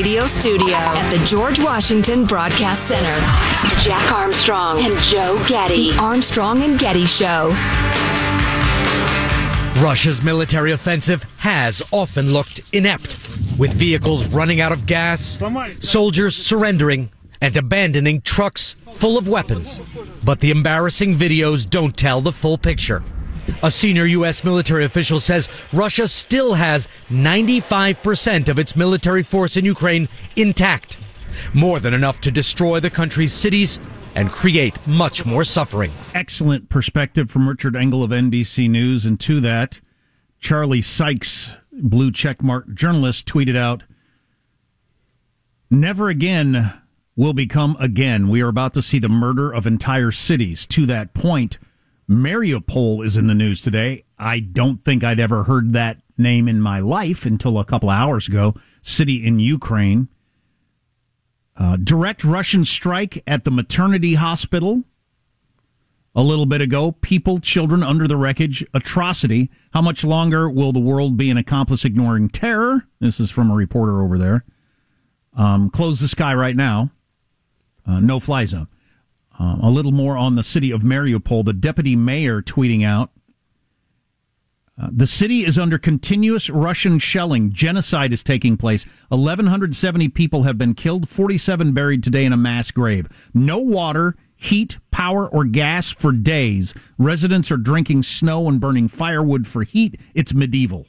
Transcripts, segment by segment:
radio studio at the George Washington Broadcast Center. Jack Armstrong and Joe Getty. The Armstrong and Getty Show. Russia's military offensive has often looked inept, with vehicles running out of gas, soldiers surrendering, and abandoning trucks full of weapons. But the embarrassing videos don't tell the full picture. A senior U.S. military official says Russia still has 95% of its military force in Ukraine intact, more than enough to destroy the country's cities and create much more suffering. Excellent perspective from Richard Engel of NBC News. And to that, Charlie Sykes, blue checkmark journalist, tweeted out Never again will become again. We are about to see the murder of entire cities. To that point, Mariupol is in the news today. I don't think I'd ever heard that name in my life until a couple hours ago. City in Ukraine. Uh, direct Russian strike at the maternity hospital a little bit ago. People, children under the wreckage, atrocity. How much longer will the world be an accomplice ignoring terror? This is from a reporter over there. Um, close the sky right now. Uh, no fly zone. Uh, a little more on the city of Mariupol. The deputy mayor tweeting out uh, the city is under continuous Russian shelling. Genocide is taking place. 1,170 people have been killed, 47 buried today in a mass grave. No water, heat, power, or gas for days. Residents are drinking snow and burning firewood for heat. It's medieval.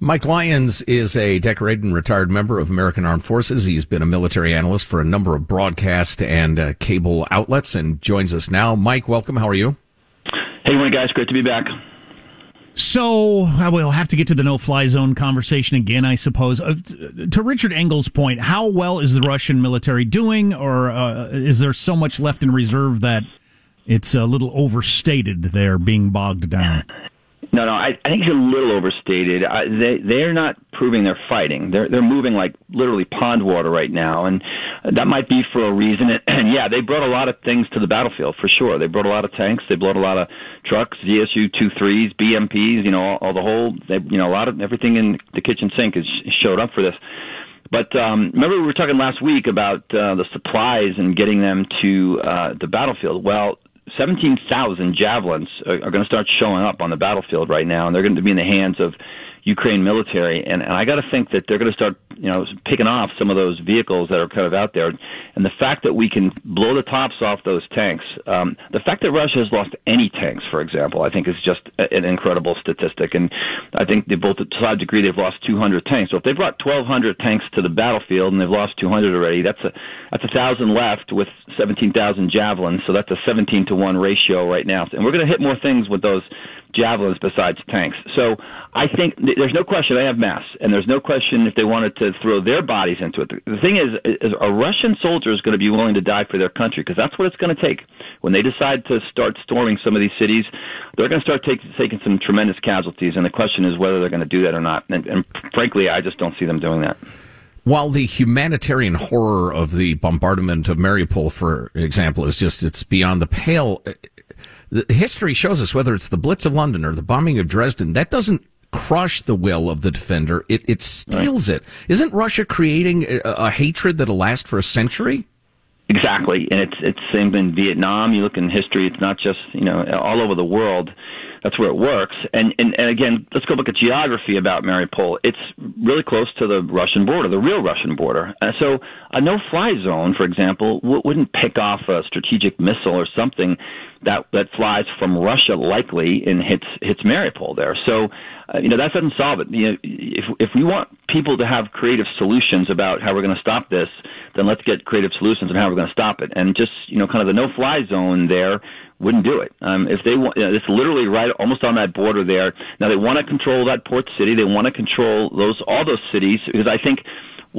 Mike Lyons is a decorated and retired member of American Armed Forces. He's been a military analyst for a number of broadcast and uh, cable outlets and joins us now. Mike, welcome. How are you? Hey, morning, guys. Great to be back. So uh, we'll have to get to the no-fly zone conversation again, I suppose. Uh, to Richard Engel's point, how well is the Russian military doing, or uh, is there so much left in reserve that it's a little overstated? They're being bogged down. No, no, I, I think it's a little overstated. I, they they're not proving they're fighting. They're they're moving like literally pond water right now, and that might be for a reason. And yeah, they brought a lot of things to the battlefield for sure. They brought a lot of tanks. They brought a lot of trucks, ZSU two threes, BMPs. You know, all, all the whole. They, you know, a lot of everything in the kitchen sink is showed up for this. But um, remember, we were talking last week about uh, the supplies and getting them to uh, the battlefield. Well, 17,000 javelins are, are going to start showing up on the battlefield right now, and they're going to be in the hands of Ukraine military. And, and I got to think that they're going to start, you know, picking off some of those vehicles that are kind of out there. And the fact that we can blow the tops off those tanks, um, the fact that Russia has lost any tanks, for example, I think is just an incredible statistic. And I think they both, to some degree, they've lost 200 tanks. So if they brought 1,200 tanks to the battlefield and they've lost 200 already, that's a that's a thousand left with 17,000 javelins. So that's a 17 to one ratio right now. And we're going to hit more things with those javelins besides tanks. So I think th- there's no question they have mass, and there's no question if they wanted to throw their bodies into it. The thing is, is a Russian soldier is going to be willing to die for their country because that's what it's going to take. When they decide to start storming some of these cities, they're going to start take, taking some tremendous casualties, and the question is whether they're going to do that or not. And, and frankly, I just don't see them doing that. While the humanitarian horror of the bombardment of Mariupol, for example, is just, it's beyond the pale, eh, eh, history shows us whether it's the Blitz of London or the bombing of Dresden, that doesn't crush the will of the defender. It, it steels right. it. Isn't Russia creating a, a hatred that'll last for a century? Exactly, and it's it's same in Vietnam. You look in history; it's not just you know all over the world that's where it works. And, and and again, let's go look at geography about Mariupol. It's really close to the Russian border, the real Russian border. And so a no-fly zone, for example, w- wouldn't pick off a strategic missile or something that that flies from Russia likely and hits hits Mariupol there. So, uh, you know, that doesn't solve it. You know, if if we want people to have creative solutions about how we're going to stop this, then let's get creative solutions on how we're going to stop it. And just you know, kind of the no-fly zone there wouldn't do it. Um, if they want, you know, it's literally right almost on that border there. Now they want to control that port city. They want to control those all those cities because I think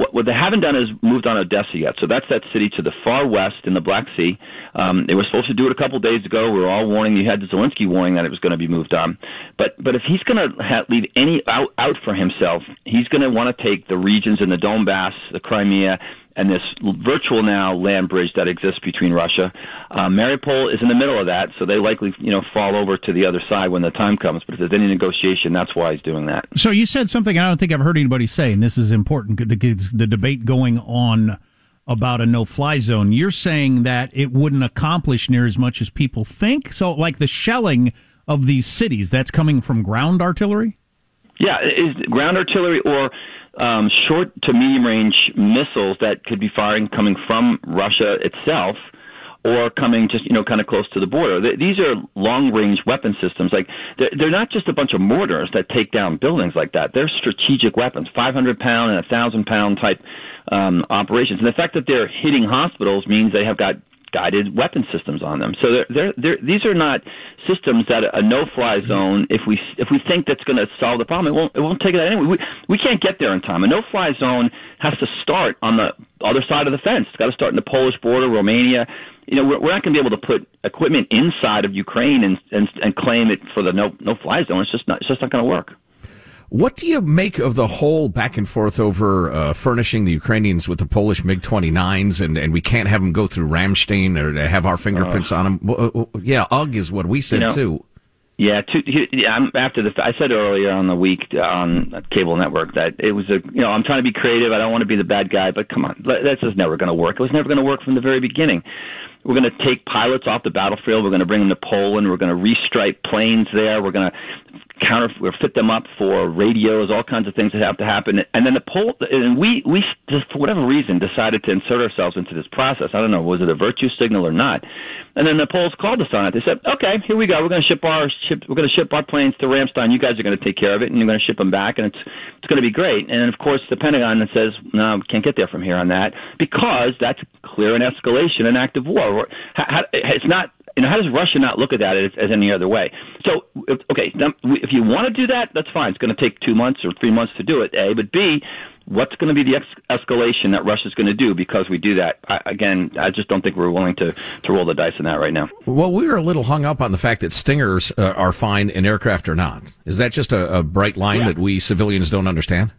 what, what they haven't done is moved on Odessa yet. So that's that city to the far west in the Black Sea. Um, they were supposed to do it a couple days ago. We were all warning. You had Zelensky warning that it was going to be moved on. But but if he's going to ha- leave any out out for himself, he's going to want to take the regions in the Donbass, the Crimea, and this virtual now land bridge that exists between Russia. Uh, Mariupol is in the middle of that, so they likely you know fall over to the other side when the time comes. But if there's any negotiation, that's why he's doing that. So you said something I don't think I've heard anybody say, and this is important. The, the debate going on about a no-fly zone. You're saying that it wouldn't accomplish near as much as people think. So, like the shelling of these cities, that's coming from ground artillery. Yeah, is ground artillery or um, short to medium range missiles that could be firing coming from Russia itself or coming just you know kind of close to the border. These are long range weapon systems. Like they're, they're not just a bunch of mortars that take down buildings like that. They're strategic weapons, 500 pound and a thousand pound type um, operations. And the fact that they're hitting hospitals means they have got guided weapon systems on them. So they're, they're, they're, these are not systems that a no-fly zone. If we if we think that's going to solve the problem, it won't it won't take that anyway. We we can't get there in time. A no-fly zone has to start on the other side of the fence. It's got to start in the Polish border, Romania. You know, we're, we're not going to be able to put equipment inside of Ukraine and and, and claim it for the no no-fly zone. It's just not it's just not going to work. What do you make of the whole back and forth over uh, furnishing the Ukrainians with the Polish MiG 29s and, and we can't have them go through Ramstein or have our fingerprints uh, on them? Uh, yeah, UG is what we said you know, too. Yeah, to, I'm after the. I said earlier on the week on cable network that it was a. You know, I'm trying to be creative. I don't want to be the bad guy, but come on, that's just never going to work. It was never going to work from the very beginning. We're going to take pilots off the battlefield. We're going to bring them to Poland. We're going to restripe planes there. We're going to counter or fit them up for radios, all kinds of things that have to happen. And then the poll, and we we just for whatever reason decided to insert ourselves into this process. I don't know, was it a virtue signal or not? And then the Poles called us on it. They said, "Okay, here we go. We're going to ship our ship. We're going to ship our planes to Ramstein. You guys are going to take care of it, and you're going to ship them back, and it's it's going to be great." And of course, the Pentagon says, "No, can't get there from here on that because that's clear an escalation, an act of war. It's not you know, how does Russia not look at that as, as any other way? So, if, okay, if you want to do that, that's fine. It's going to take two months or three months to do it. A, but B, what's going to be the ex- escalation that Russia's going to do because we do that? I, again, I just don't think we're willing to to roll the dice in that right now. Well, we are a little hung up on the fact that Stingers uh, are fine and aircraft are not. Is that just a, a bright line yeah. that we civilians don't understand?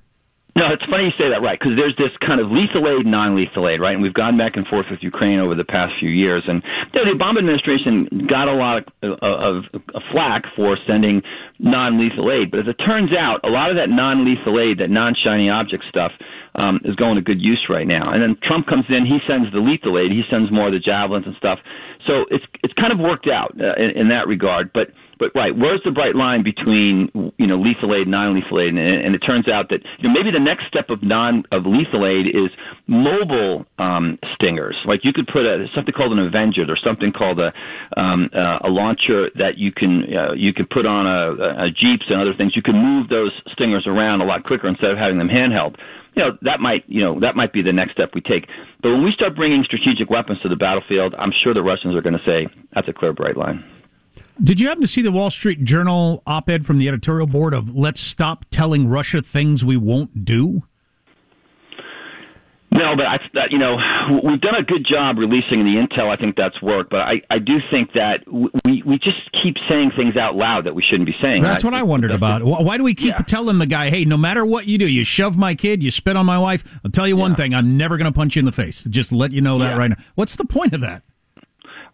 No, it's funny you say that, right? Because there's this kind of lethal aid, non-lethal aid, right? And we've gone back and forth with Ukraine over the past few years, and you know, the Obama administration got a lot of, of, of flack for sending non-lethal aid. But as it turns out, a lot of that non-lethal aid, that non-shiny object stuff, um, is going to good use right now. And then Trump comes in, he sends the lethal aid, he sends more of the javelins and stuff. So it's it's kind of worked out uh, in, in that regard, but but right, where's the bright line between you know lethal aid, and non-lethal aid, and, and it turns out that you know maybe the next step of non of lethal aid is mobile um, stingers. Like you could put a something called an Avenger. There's something called a um, uh, a launcher that you can uh, you can put on a, a jeeps and other things. You can move those stingers around a lot quicker instead of having them handheld you know that might you know that might be the next step we take. But when we start bringing strategic weapons to the battlefield, I'm sure the Russians are going to say that's a clear bright line. Did you happen to see the Wall Street Journal op ed from the editorial board of let's stop telling Russia things we won't do? No, but I, you know, we've done a good job releasing the intel. I think that's worked, but I, I do think that we we just keep saying things out loud that we shouldn't be saying. That's I, what I wondered about. Why do we keep yeah. telling the guy, "Hey, no matter what you do, you shove my kid, you spit on my wife"? I'll tell you one thing: I'm never going to punch you in the face. Just let you know that yeah. right now. What's the point of that?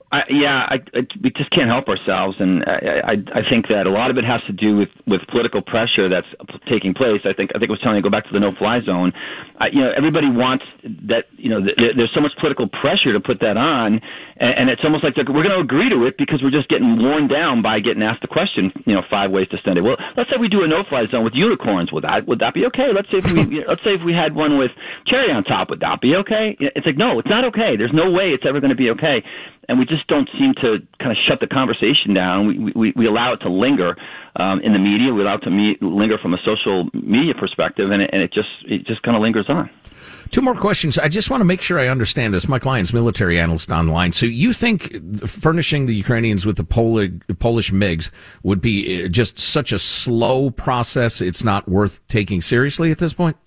I, yeah, I, I, we just can't help ourselves, and I, I, I think that a lot of it has to do with with political pressure that's taking place. I think I think I was telling you go back to the no-fly zone. I, you know, everybody wants that. You know, th- there's so much political pressure to put that on, and, and it's almost like we're going to agree to it because we're just getting worn down by getting asked the question. You know, five ways to send it. Well, let's say we do a no-fly zone with unicorns. Would that would that be okay? Let's say if we let's say if we had one with cherry on top. Would that be okay? It's like no, it's not okay. There's no way it's ever going to be okay and we just don't seem to kind of shut the conversation down. We we, we allow it to linger um, in the media. We allow it to meet, linger from a social media perspective, and it, and it just it just kind of lingers on. Two more questions. I just want to make sure I understand this. Mike Lyons, military analyst online. So you think furnishing the Ukrainians with the Polish, Polish MiGs would be uh, just such a slow process? It's not worth taking seriously at this point.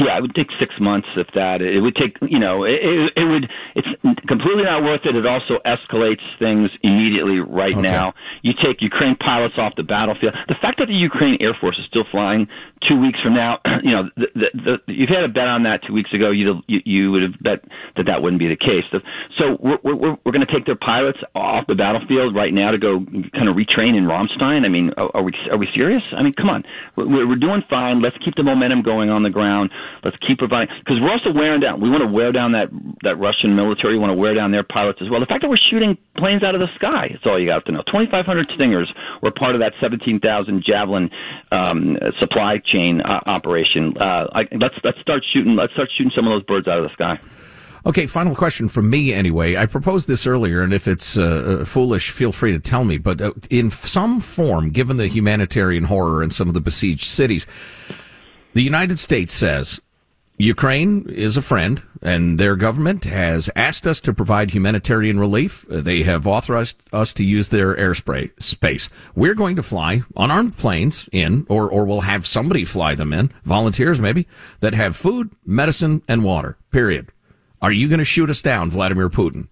Yeah, it would take six months if that. It would take, you know, it, it, it would. It's completely not worth it. It also escalates things immediately right okay. now. You take Ukraine pilots off the battlefield. The fact that the Ukraine Air Force is still flying two weeks from now, you know, the, the, the, you've had a bet on that two weeks ago. You you, you would have bet that that wouldn't be the case. So we're we're, we're going to take their pilots off the battlefield right now to go kind of retrain in Ramstein. I mean, are we are we serious? I mean, come on, we're, we're doing fine. Let's keep the momentum going on the ground. Let's keep providing because we're also wearing down. We want to wear down that that Russian military. We want to wear down their pilots as well. The fact that we're shooting planes out of the sky. That's all you have to know. 2,500 Stingers were part of that 17,000 Javelin um, supply chain uh, operation. Uh, I, let's let's start shooting. Let's start shooting some of those birds out of the sky. Okay, final question from me anyway. I proposed this earlier, and if it's uh, uh foolish, feel free to tell me. But uh, in some form, given the humanitarian horror in some of the besieged cities, the United States says Ukraine is a friend, and their government has asked us to provide humanitarian relief. They have authorized us to use their airspace. Space. We're going to fly unarmed planes in, or or we'll have somebody fly them in, volunteers maybe, that have food, medicine, and water. Period. Are you going to shoot us down, Vladimir Putin?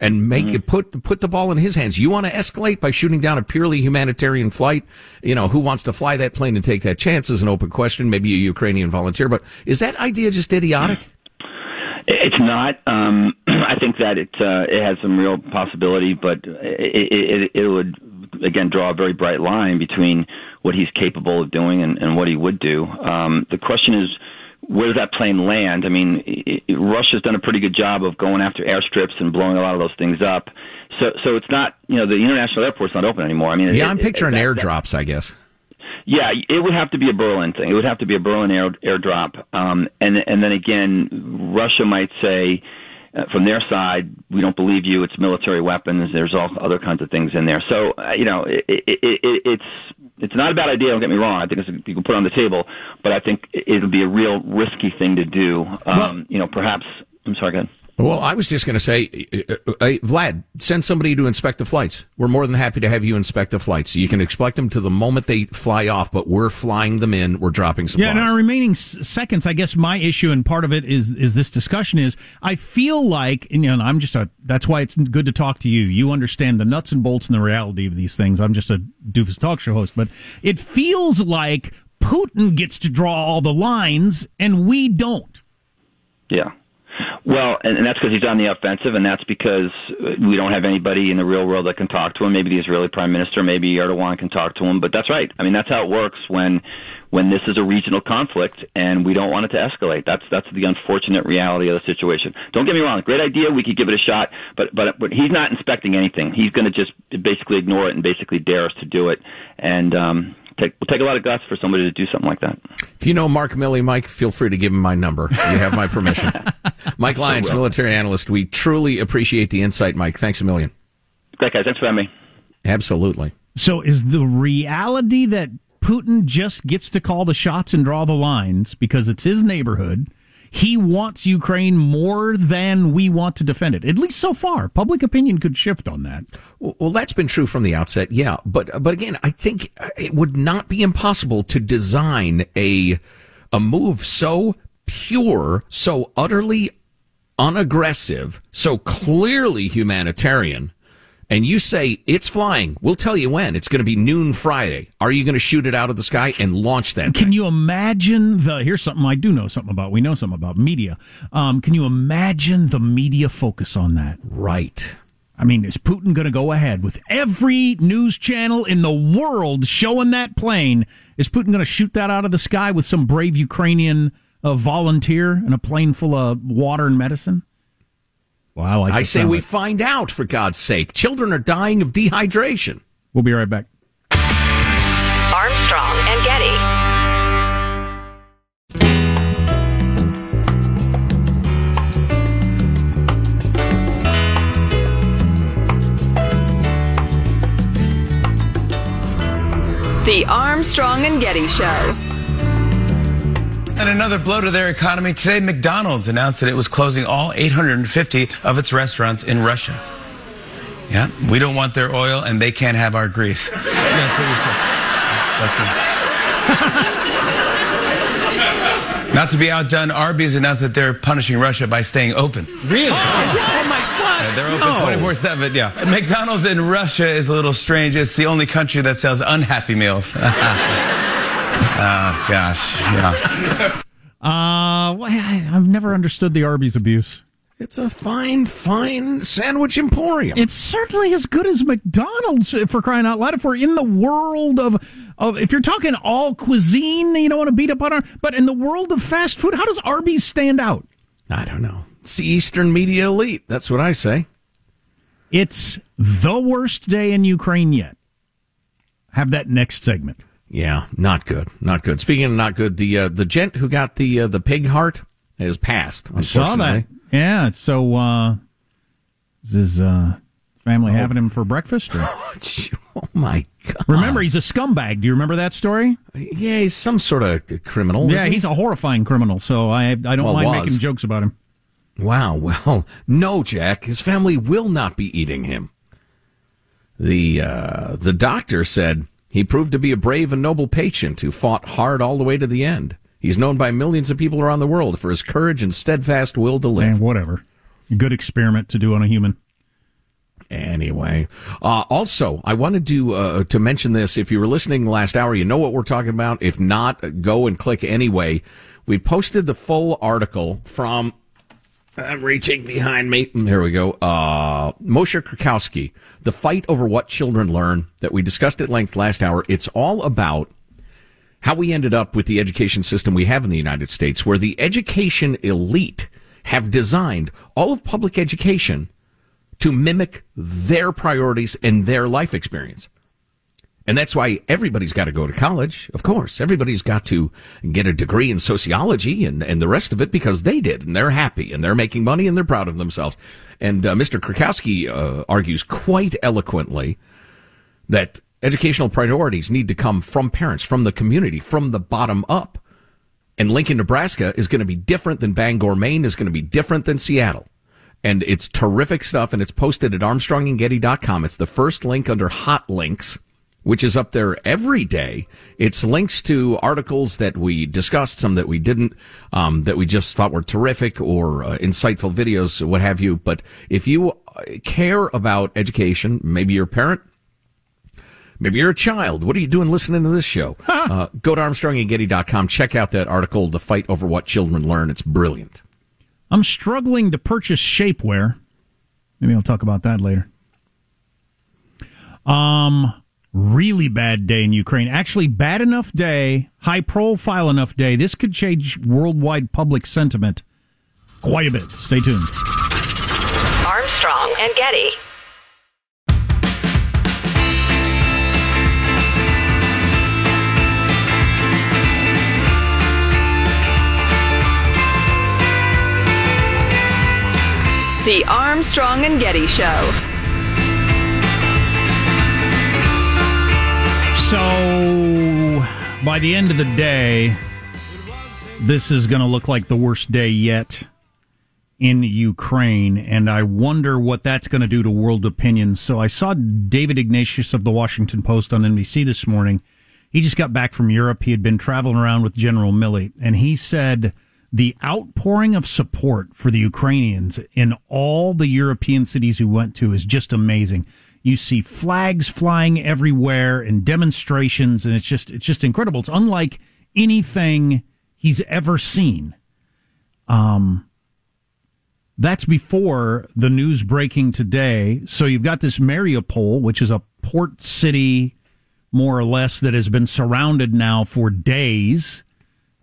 And make mm-hmm. put put the ball in his hands. You want to escalate by shooting down a purely humanitarian flight? You know, who wants to fly that plane and take that chance is an open question. Maybe a Ukrainian volunteer, but is that idea just idiotic? It's not. Um, I think that it uh, it has some real possibility, but it, it, it would again draw a very bright line between what he's capable of doing and, and what he would do. Um, the question is where does that plane land? I mean, it, it, Russia's done a pretty good job of going after airstrips and blowing a lot of those things up. So, so it's not, you know, the international airport's not open anymore. I mean, yeah, it, I'm picturing that, airdrops, I guess. Yeah, it would have to be a Berlin thing. It would have to be a Berlin air, airdrop, um, and and then again, Russia might say, uh, from their side, we don't believe you. It's military weapons. There's all other kinds of things in there. So uh, you know, it, it, it, it's it's not a bad idea. Don't get me wrong. I think it's, you can put it on the table, but I think it'll be a real risky thing to do. Um, well, you know, perhaps. I'm sorry. Go ahead. Well, I was just going to say, uh, uh, uh, Vlad, send somebody to inspect the flights. We're more than happy to have you inspect the flights. You can expect them to the moment they fly off, but we're flying them in. We're dropping supplies. Yeah, in our remaining seconds, I guess my issue and part of it is is this discussion is I feel like, and, you know, I'm just a. That's why it's good to talk to you. You understand the nuts and bolts and the reality of these things. I'm just a doofus talk show host, but it feels like Putin gets to draw all the lines and we don't. Yeah. Well, and, and that's because he's on the offensive, and that's because we don't have anybody in the real world that can talk to him. Maybe the Israeli prime minister, maybe Erdogan can talk to him. But that's right. I mean, that's how it works when when this is a regional conflict and we don't want it to escalate. That's that's the unfortunate reality of the situation. Don't get me wrong, great idea. We could give it a shot, but but but he's not inspecting anything. He's going to just basically ignore it and basically dare us to do it. And um, take will take a lot of guts for somebody to do something like that. If you know Mark Milley, Mike, feel free to give him my number. You have my permission. Mike Lyons, military analyst. We truly appreciate the insight, Mike. Thanks a million. Great guys. Thanks for having me. Absolutely. So is the reality that Putin just gets to call the shots and draw the lines because it's his neighborhood he wants Ukraine more than we want to defend it. At least so far, public opinion could shift on that. Well, well, that's been true from the outset, yeah. But but again, I think it would not be impossible to design a a move so pure, so utterly unaggressive, so clearly humanitarian and you say it's flying, we'll tell you when. It's going to be noon Friday. Are you going to shoot it out of the sky and launch that? Can thing? you imagine the? Here's something I do know something about. We know something about media. Um, can you imagine the media focus on that? Right. I mean, is Putin going to go ahead with every news channel in the world showing that plane? Is Putin going to shoot that out of the sky with some brave Ukrainian uh, volunteer and a plane full of water and medicine? Wow, I, I say we find out, for God's sake. Children are dying of dehydration. We'll be right back. Armstrong and Getty. The Armstrong and Getty Show. And another blow to their economy. Today, McDonald's announced that it was closing all 850 of its restaurants in Russia. Yeah, we don't want their oil and they can't have our grease. That's what we said. That's Not to be outdone, Arby's announced that they're punishing Russia by staying open. Really? Oh, oh my God. Yeah, they're open No. 24 7. Yeah. McDonald's in Russia is a little strange. It's the only country that sells unhappy meals. oh, gosh. Yeah. Uh, well, I, I've never understood the Arby's abuse. It's a fine, fine sandwich emporium. It's certainly as good as McDonald's for crying out loud. If we're in the world of, of if you're talking all cuisine, you don't want to beat up on our, but in the world of fast food, how does Arby's stand out? I don't know. It's the Eastern media elite. That's what I say. It's the worst day in Ukraine yet. Have that next segment. Yeah, not good. Not good. Speaking of not good, the uh, the gent who got the uh, the pig heart has passed. I saw that. Yeah. So, uh, is his uh, family having him for breakfast? Or? Oh my god! Remember, he's a scumbag. Do you remember that story? Yeah, he's some sort of criminal. Yeah, isn't he? he's a horrifying criminal. So I I don't Well, mind was. making jokes about him. Wow. Well, no, Jack. His family will not be eating him. The uh, the doctor said he proved to be a brave and noble patient who fought hard all the way to the end. He's known by millions of people around the world for his courage and steadfast will to live. And whatever. A good experiment to do on a human. Anyway, uh, also I wanted to uh, to mention this. If you were listening last hour, you know what we're talking about. If not, go and click anyway. We posted the full article from. I'm reaching behind me. There we go. Uh, Moshe Krakowski, the fight over what children learn that we discussed at length last hour. It's all about how we ended up with the education system we have in the United States, where the education elite have designed all of public education to mimic their priorities and their life experience. And that's why everybody's got to go to college. Of course, everybody's got to get a degree in sociology and, and the rest of it because they did and they're happy and they're making money and they're proud of themselves. And uh, Mr. Krakowski uh, argues quite eloquently that educational priorities need to come from parents, from the community, from the bottom up. And Lincoln, Nebraska is going to be different than Bangor, Maine is going to be different than Seattle. And it's terrific stuff and it's posted at armstrongandgetty.com. It's the first link under hot links, which is up there every day. It's links to articles that we discussed, some that we didn't, um, that we just thought were terrific or uh, insightful videos, what have you. But if you uh, care about education, maybe you're a parent, Maybe you're a child. What are you doing listening to this show? uh, go to armstrongandgetty.com. Check out that article, The Fight Over What Children Learn. It's brilliant. I'm struggling to purchase shapewear. Maybe I'll talk about that later. Um, really bad day in Ukraine. Actually, bad enough day, high profile enough day. This could change worldwide public sentiment quite a bit. Stay tuned. Armstrong and Getty. The Armstrong and Getty Show. So, by the end of the day, this is going to look like the worst day yet in Ukraine, and I wonder what that's going to do to world opinion. So, I saw David Ignatius of the Washington Post on NBC this morning. He just got back from Europe. He had been traveling around with General Milley, and he said the outpouring of support for the Ukrainians in all the European cities he went to is just amazing. You see flags flying everywhere and demonstrations, and it's just it's just incredible. It's unlike anything he's ever seen. Um, that's before the news breaking today. So you've got this Mariupol, which is a port city, more or less, that has been surrounded now for days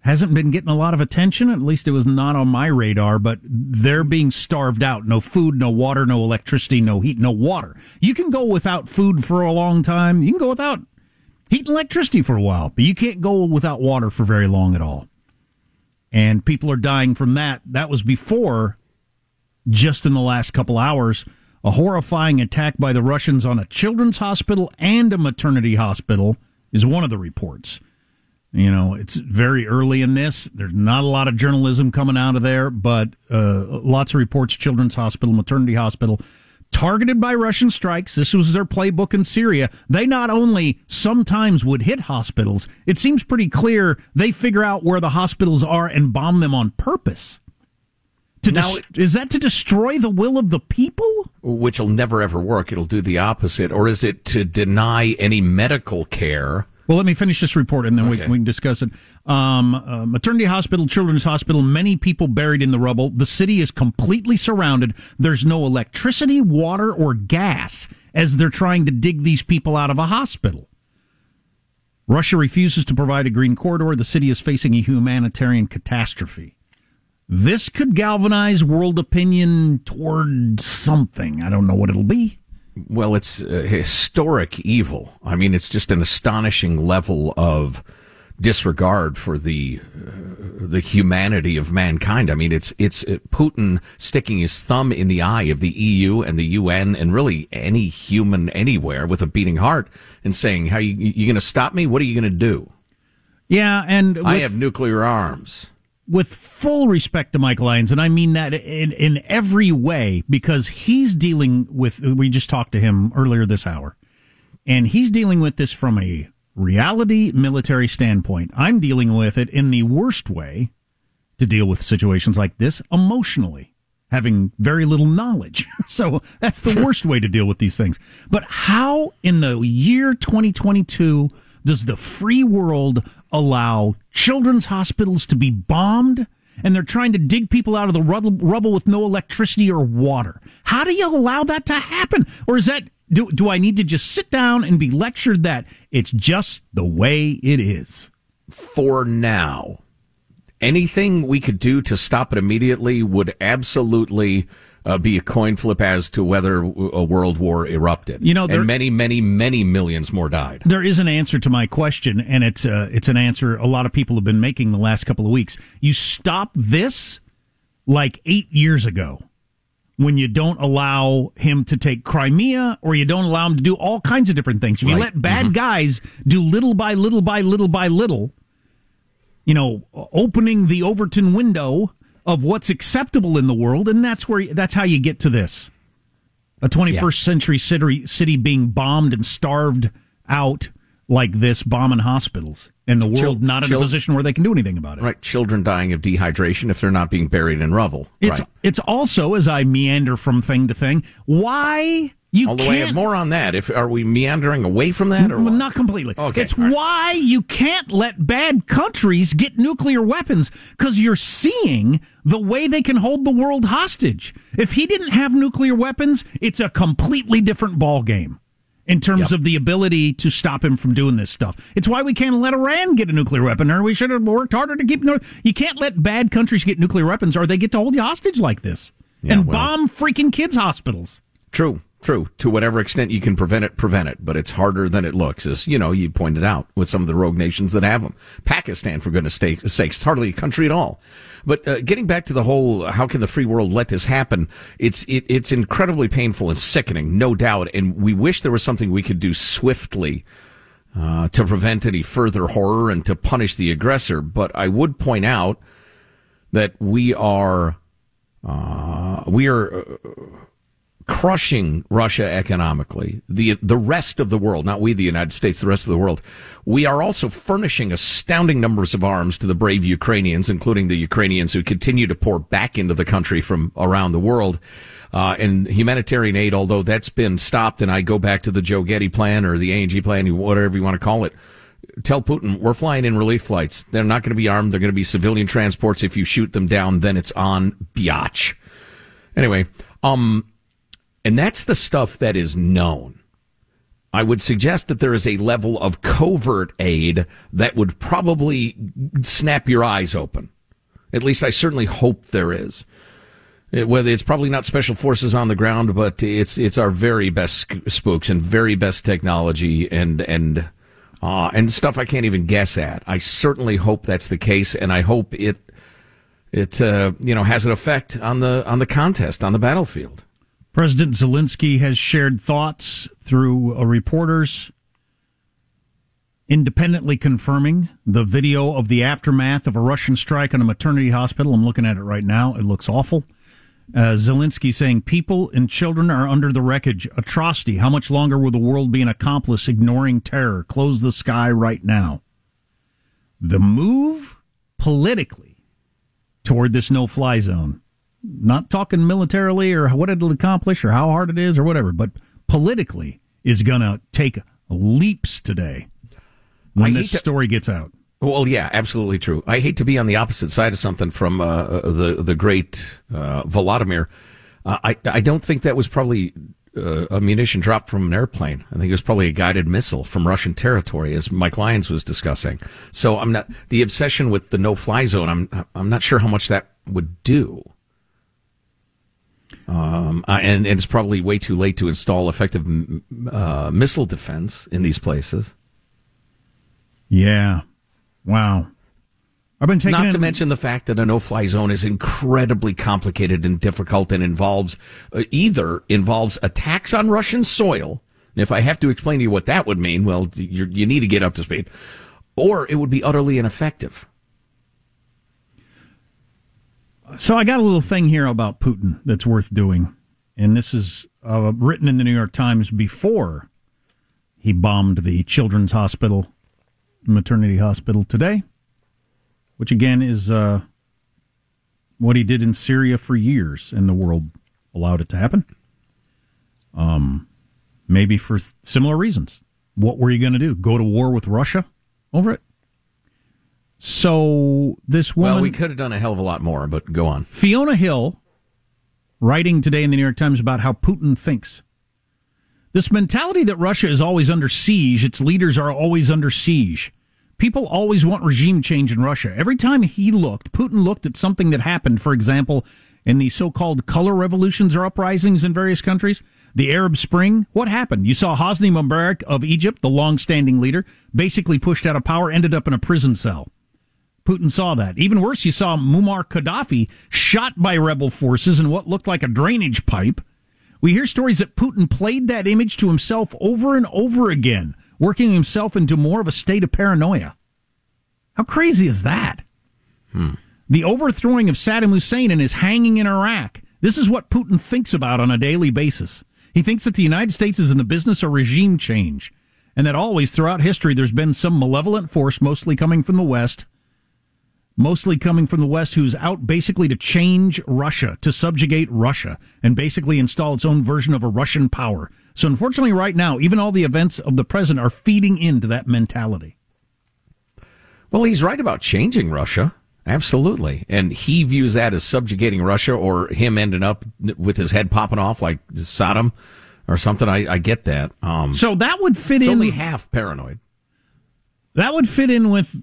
hasn't been getting a lot of attention. At least it was not on my radar, but they're being starved out. No food, no water, no electricity, no heat, no water. You can go without food for a long time. You can go without heat and electricity for a while, but you can't go without water for very long at all. And people are dying from that. That was before, just in the last couple hours, a horrifying attack by the Russians on a children's hospital and a maternity hospital is one of the reports. You know, it's very early in this. There's not a lot of journalism coming out of there, but uh, lots of reports Children's Hospital, Maternity Hospital, targeted by Russian strikes. This was their playbook in Syria. They not only sometimes would hit hospitals, it seems pretty clear they figure out where the hospitals are and bomb them on purpose. To Now- is that to destroy the will of the people? which will never ever work. It'll do the opposite. Or is it to deny any medical care? Well, let me finish this report and then Okay. we, we can discuss it. Um, uh, maternity hospital, children's hospital, many people buried in the rubble. The city is completely surrounded. There's no electricity, water, or gas as they're trying to dig these people out of a hospital. Russia refuses to provide a green corridor. The city is facing a humanitarian catastrophe. This could galvanize world opinion toward something. I don't know what it'll be. Well, it's historic evil. I mean, it's just an astonishing level of disregard for the uh, the humanity of mankind. I mean, it's it's uh, Putin sticking his thumb in the eye of the EU and the UN and really any human anywhere with a beating heart and saying, "How you you going to stop me? What are you going to do? Yeah, and I have nuclear arms." With full respect to Mike Lyons, and I mean that in, in every way, because he's dealing with, we just talked to him earlier this hour, and he's dealing with this from a reality military standpoint. I'm dealing with it in the worst way to deal with situations like this emotionally, having very little knowledge. so that's the worst way to deal with these things. But how in the year 2022 does the free world allow children's hospitals to be bombed? And they're trying to dig people out of the rubble, with no electricity or water. How do you allow that to happen? Or is that do, do I need to just sit down and be lectured that it's just the way it is? for now. Anything we could do to stop it immediately would absolutely uh, be a coin flip as to whether a world war erupted. You know, there- and many, many, many millions more died. There is an answer to my question, and it's uh, it's an answer a lot of people have been making the last couple of weeks. You stop this like eight years ago when you don't allow him to take Crimea or you don't allow him to do all kinds of different things. If you Right. let bad guys do little by little by little by little, you know, opening the Overton window of what's acceptable in the world, and that's where that's how you get to this a 21st century city, city being bombed and starved out like this, bombing hospitals, and the world Chil- not in chil- a position where they can do anything about it. Right, children dying of dehydration if they're not being buried in rubble. It's right. it's also as I meander from thing to thing, why you Although I can't have more on that. If are we meandering away from that or what? not completely. Okay, It's right. why you can't let bad countries get nuclear weapons because you're seeing the way they can hold the world hostage. If he didn't have nuclear weapons, it's a completely different ball game in terms Yep. of the ability to stop him from doing this stuff. It's why we can't let Iran get a nuclear weapon, or we should have worked harder to keep. You can't let bad countries get nuclear weapons, or they get to hold you hostage like this Yeah, and well- bomb freaking kids' hospitals. True, true. To whatever extent you can prevent it, prevent it. But it's harder than it looks, as you know, you pointed out with some of the rogue nations that have them. Pakistan, for goodness sake, sakes, it's hardly a country at all. But uh, getting back to the whole, how can the free world let this happen? It's it, it's incredibly painful and sickening, no doubt. And we wish there was something we could do swiftly uh, to prevent any further horror and to punish the aggressor. But I would point out that we are uh, we are. Crushing Russia economically. The the rest of the world, not we the United States, the rest of the world. We are also furnishing astounding numbers of arms to the brave Ukrainians, including the Ukrainians who continue to pour back into the country from around the world. Uh, and humanitarian aid, although that's been stopped, and I go back to the Joe Getty plan or the A&G plan, whatever you want to call it. Tell Putin we're flying in relief flights. They're not going to be armed. They're going to be civilian transports. If you shoot them down, then it's on biatch. Anyway, um, and that's the stuff that is known. I would suggest that there is a level of covert aid that would probably snap your eyes open. At least I certainly hope there is. It- Whether it's probably not special forces on the ground, but it's it's our very best spooks and very best technology and and uh, and stuff I can't even guess at. I certainly hope that's the case, and I hope it it uh, you know has an effect on the on the contest on the battlefield. President Zelensky has shared thoughts through uh, reporters independently confirming the video of the aftermath of a Russian strike on a maternity hospital. I'm looking at it right now. It looks awful. Uh, Zelensky saying people and children are under the wreckage. Atrocity. How much longer will the world be an accomplice ignoring terror? Close the sky right now. The move politically toward this no fly zone, not talking militarily or what it'll accomplish or how hard it is or whatever, but politically is going to take leaps today when this to- story gets out. Well, yeah, absolutely true. I hate to be on the opposite side of something from uh, the the great uh, Volodymyr. Uh, I I don't think that was probably uh, a munition dropped from an airplane. I think it was probably a guided missile from Russian territory, as Mike Lyons was discussing. So I'm not the obsession with the no fly zone. I'm I'm not sure how much that would do. Um, and, and it's probably way too late to install effective uh, missile defense in these places. Yeah. Wow. I've been taking Not in- to mention the fact that a no-fly zone is incredibly complicated and difficult, and involves uh, either involves attacks on Russian soil. And if I have to explain to you what that would mean, well, you need to get up to speed, or it would be utterly ineffective. So I got a little thing here about Putin that's worth doing, and this is uh, written in the New York Times before he bombed the Children's Hospital, maternity hospital today, which again is uh, what he did in Syria for years, and the world allowed it to happen. Um, maybe for similar reasons. What were you going to do? Go to war with Russia over it? So this woman. Well, we could have done a hell of a lot more, but go on. Fiona Hill writing today in the New York Times about how Putin thinks. This mentality that Russia is always under siege, its leaders are always under siege. People always want regime change in Russia. Every time he looked, Putin looked at something that happened, for example, in the so called color revolutions or uprisings in various countries, the Arab Spring. What happened? You saw Hosni Mubarak of Egypt, the long standing leader, basically pushed out of power, ended up in a prison cell. Putin saw that. Even worse, you saw Muammar Gaddafi shot by rebel forces in what looked like a drainage pipe. We hear stories that Putin played that image to himself over and over again, working himself into more of a state of paranoia. How crazy is that? Hmm. The overthrowing of Saddam Hussein and his hanging in Iraq. This is what Putin thinks about on a daily basis. He thinks that the United States is in the business of regime change, and that always throughout history there's been some malevolent force, mostly coming from the West, mostly coming from the West, who's out basically to change Russia, to subjugate Russia, and basically install its own version of a Russian power. So, unfortunately, right now, even all the events of the present are feeding into that mentality. Well, he's right about changing Russia. Absolutely. And he views that as subjugating Russia or him ending up with his head popping off like Saddam or something. I, I get that. Um, So that would fit it's in. only half paranoid. That would fit in with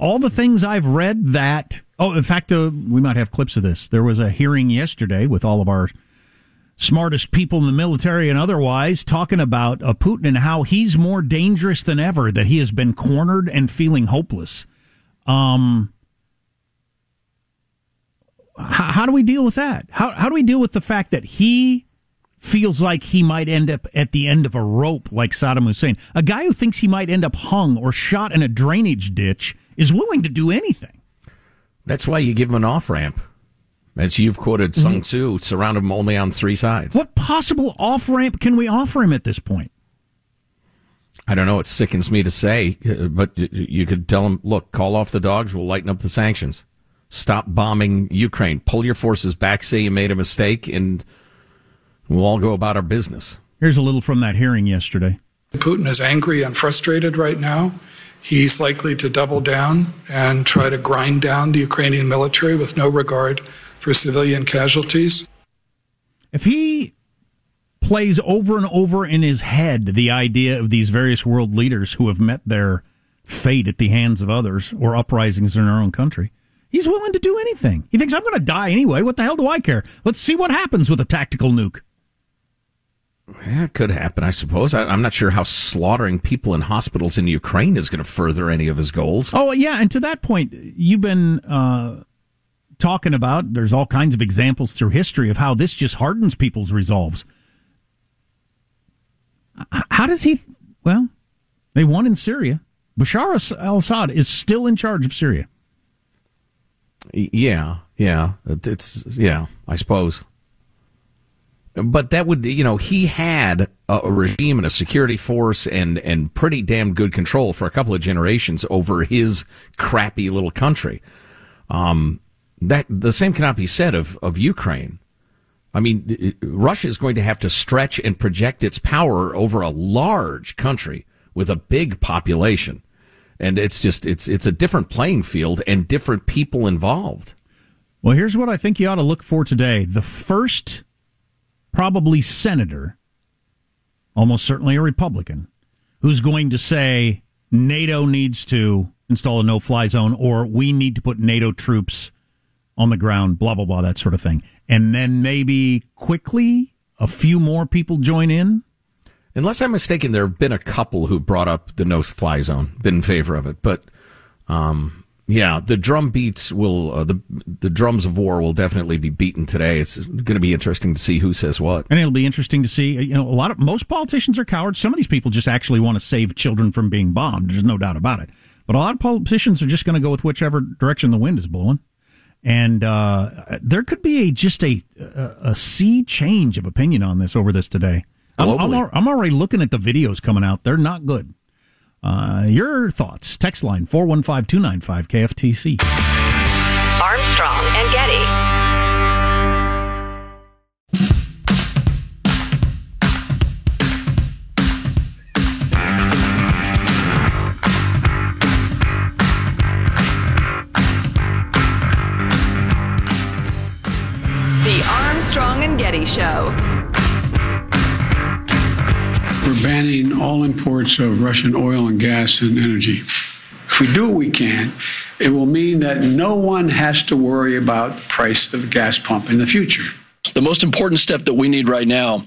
all the things I've read that. Oh, in fact, uh, we might have clips of this. There was a hearing yesterday with all of our smartest people in the military and otherwise talking about uh, Putin and how he's more dangerous than ever, that he has been cornered and feeling hopeless. Um, how, do we deal with that? How, how do we deal with the fact that he feels like he might end up at the end of a rope like Saddam Hussein? A guy who thinks he might end up hung or shot in a drainage ditch is willing to do anything. That's why you give him an off ramp. As you've quoted Sun Tzu, surround him only on three sides. What possible off ramp can we offer him at this point? I don't know. It sickens me to say, uh, but you could tell him, look, call off the dogs. We'll lighten up the sanctions. Stop bombing Ukraine. Pull your forces back. Say you made a mistake, and we'll all go about our business. Here's a little from that hearing yesterday. Putin is angry and frustrated right now. He's likely to double down and try to grind down the Ukrainian military with no regard for civilian casualties. If he plays over and over in his head the idea of these various world leaders who have met their fate at the hands of others or uprisings in our own country, he's willing to do anything. He thinks, I'm going to die anyway. What the hell do I care? Let's see what happens with a tactical nuke. Yeah, it could happen, I suppose. I, I'm not sure how slaughtering people in hospitals in Ukraine is going to further any of his goals. Oh, yeah. And to that point, you've been uh, talking about there's all kinds of examples through history of how this just hardens people's resolves. How does he? Well, they won in Syria. Bashar al Assad is still in charge of Syria. Yeah, yeah. It's, yeah, I suppose. But that would, you know, he had a, regime and a security force and, and pretty damn good control for a couple of generations over his crappy little country. Um, that the same cannot be said of, of Ukraine. I mean, Russia is going to have to stretch and project its power over a large country with a big population. And it's just, it's, it's a different playing field and different people involved. Well, here's what I think you ought to look for today. The first, probably senator, almost certainly a Republican, who's going to say NATO needs to install a no fly zone or we need to put NATO troops on the ground, blah, blah, blah, that sort of thing. And then maybe quickly a few more people join in. Unless I'm mistaken, there have been a couple who brought up the no fly zone, been in favor of it. But, um, yeah, the drum beats will, uh, the, the drums of war will definitely be beaten today. It's going to be interesting to see who says what. And it'll be interesting to see, you know, a lot of, most politicians are cowards. Some of these people just actually want to save children from being bombed. There's no doubt about it. But a lot of politicians are just going to go with whichever direction the wind is blowing and uh, there could be a just a, a, a sea change of opinion on this over this today. I'm, I'm, I'm, already looking at the videos coming out; they're not good. Uh, your thoughts? Text line four one five two nine five KFTC. Banning all imports of Russian oil and gas and energy. If we do what we can, it will mean that no one has to worry about the price of the gas pump in the future. The most important step that we need right now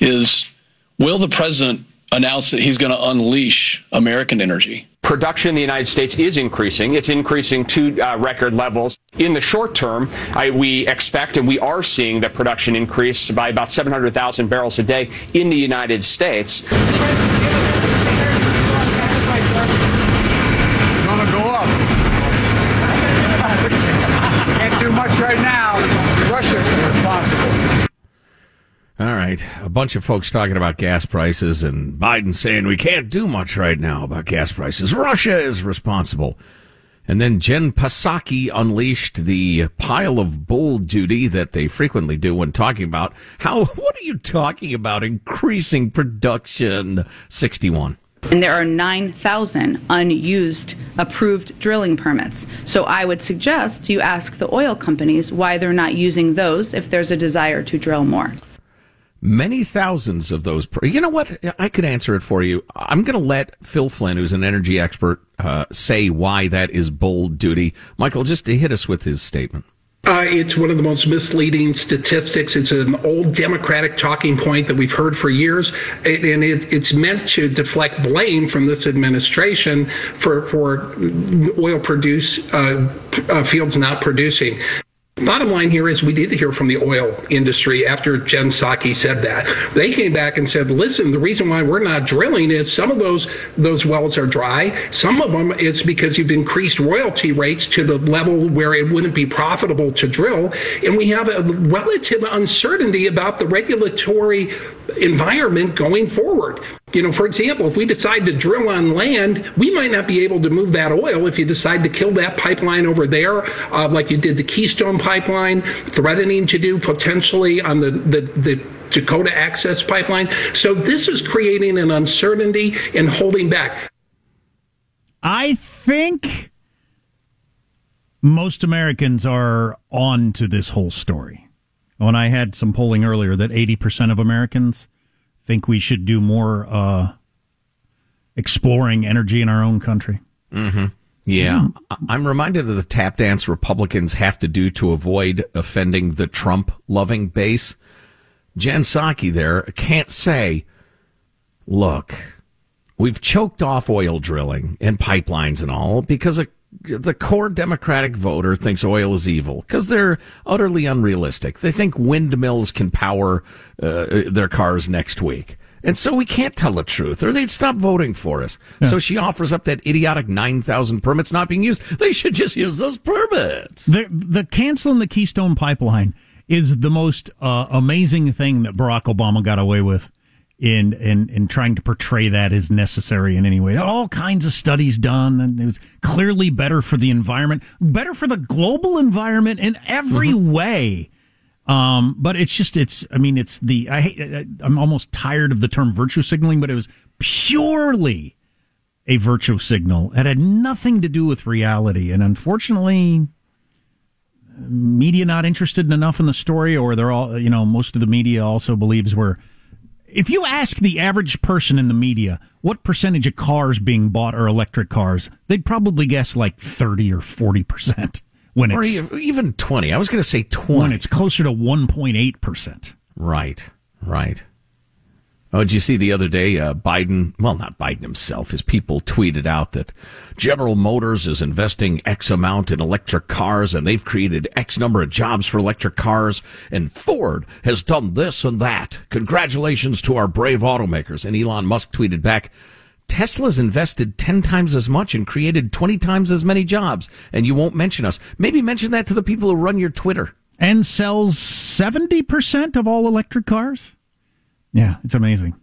is will the president announce that he's going to unleash American energy? Production in the United States is increasing. It's increasing to uh, record levels. In the short term, I, we expect and we are seeing the production increase by about 700,000 barrels a day in the United States. Gonna go up. Can't do much right now. Russia's responsible. All right. A bunch of folks talking about gas prices and Biden saying we can't do much right now about gas prices. Russia is responsible. And then Jen Psaki unleashed the pile of bull duty that they frequently do when talking about how, what are you talking about? Increasing production 61. And there are 9,000 unused approved drilling permits. So I would suggest you ask the oil companies why they're not using those if there's a desire to drill more. Many thousands of those. You know what? I could answer it for you. I'm going to let Phil Flynn, who's an energy expert, uh, say why that is bold duty. Michael, just to hit us with his statement. Uh, it's one of the most misleading statistics. It's an old Democratic talking point that we've heard for years, and it, it's meant to deflect blame from this administration for for oil produce uh, uh, fields not producing. Bottom line here is we did hear from the oil industry after Jen Psaki said that. They came back and said, listen, the reason why we're not drilling is some of those those wells are dry. Some of them it's because you've increased royalty rates to the level where it wouldn't be profitable to drill. And we have a relative uncertainty about the regulatory environment going forward. You know, for example, if we decide to drill on land, we might not be able to move that oil if you decide to kill that pipeline over there, uh, like you did the Keystone pipeline, threatening to do potentially on the, the, the Dakota Access pipeline. So this is creating an uncertainty and holding back. I think most Americans are on to this whole story. When I had some polling earlier that 80% of Americans think we should do more uh, exploring energy in our own country. Mm-hmm. Yeah. I'm reminded of the tap dance Republicans have to do to avoid offending the Trump loving base. Jen Psaki there can't say, look, we've choked off oil drilling and pipelines and all because of the core Democratic voter thinks oil is evil because they're utterly unrealistic. They think windmills can power uh, their cars next week. And so we can't tell the truth, or they'd stop voting for us. Yeah. So she offers up that idiotic 9,000 permits not being used. They should just use those permits. The, the canceling the Keystone Pipeline is the most uh, amazing thing that Barack Obama got away with in in in trying to portray that as necessary in any way. All kinds of studies done, and it was clearly better for the environment, better for the global environment in every mm-hmm. way. Um, but it's just it's I mean it's the I hate I'm almost tired of the term virtue signaling, but it was purely a virtue signal. It had nothing to do with reality, and unfortunately, media not interested enough in the story, or they're all you know most of the media also believes we're. If you ask the average person in the media what percentage of cars being bought are electric cars, they'd probably guess like 30 or 40 percent when or it's even 20. I was going to say 20. When it's closer to 1.8%. Right, right. Oh, did you see the other day, uh, Biden, well, not Biden himself, his people tweeted out that General Motors is investing X amount in electric cars and they've created X number of jobs for electric cars and Ford has done this and that. Congratulations to our brave automakers. And Elon Musk tweeted back, Tesla's invested 10 times as much and created 20 times as many jobs, and you won't mention us. Maybe mention that to the people who run your Twitter. And sells 70% of all electric cars? Yeah, it's amazing.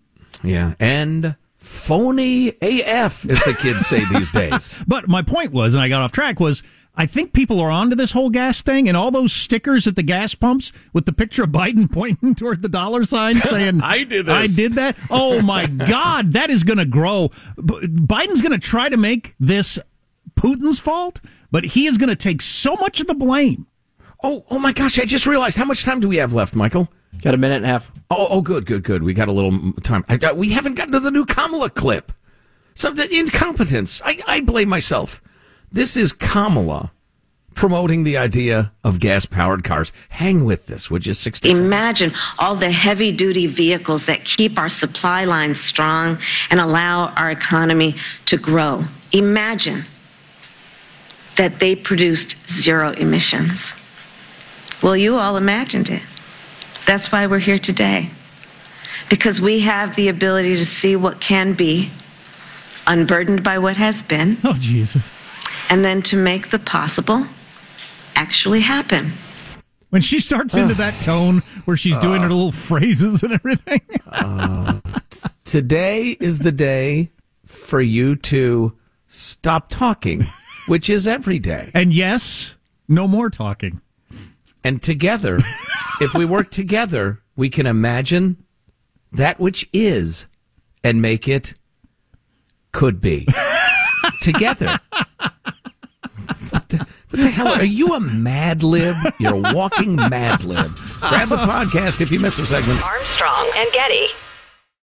Yeah, and phony AF, as the kids say these days. But my point was, and I got off track, was I think people are onto this whole gas thing and all those stickers at the gas pumps with the picture of Biden pointing toward the dollar sign saying, I did this. I did that. Oh my God, that is going to grow. Biden's going to try to make this Putin's fault, but he is going to take so much of the blame. Oh, oh my gosh. I just realized how much time do we have left, Michael? Got a minute and a half. Oh, oh, good, good, good. We got a little time. I, uh, we haven't gotten to the new Kamala clip. So the incompetence. I, I blame myself. This is Kamala promoting the idea of gas powered cars. Hang with this, which is 60 Imagine all the heavy duty vehicles that keep our supply lines strong and allow our economy to grow. Imagine that they produced zero emissions. Well, you all imagined it. That's why we're here today. Because we have the ability to see what can be, unburdened by what has been. Oh, Jesus and then to make the possible actually happen. When she starts into that tone where she's doing her little phrases and everything. uh, t- today is the day for you to stop talking, which is every day. And yes, no more talking. And together, if we work together, we can imagine that which is and make it could be. together. What the hell? Are you a mad lib? You're a walking mad lib. Grab the podcast if you miss a segment. Armstrong and Getty.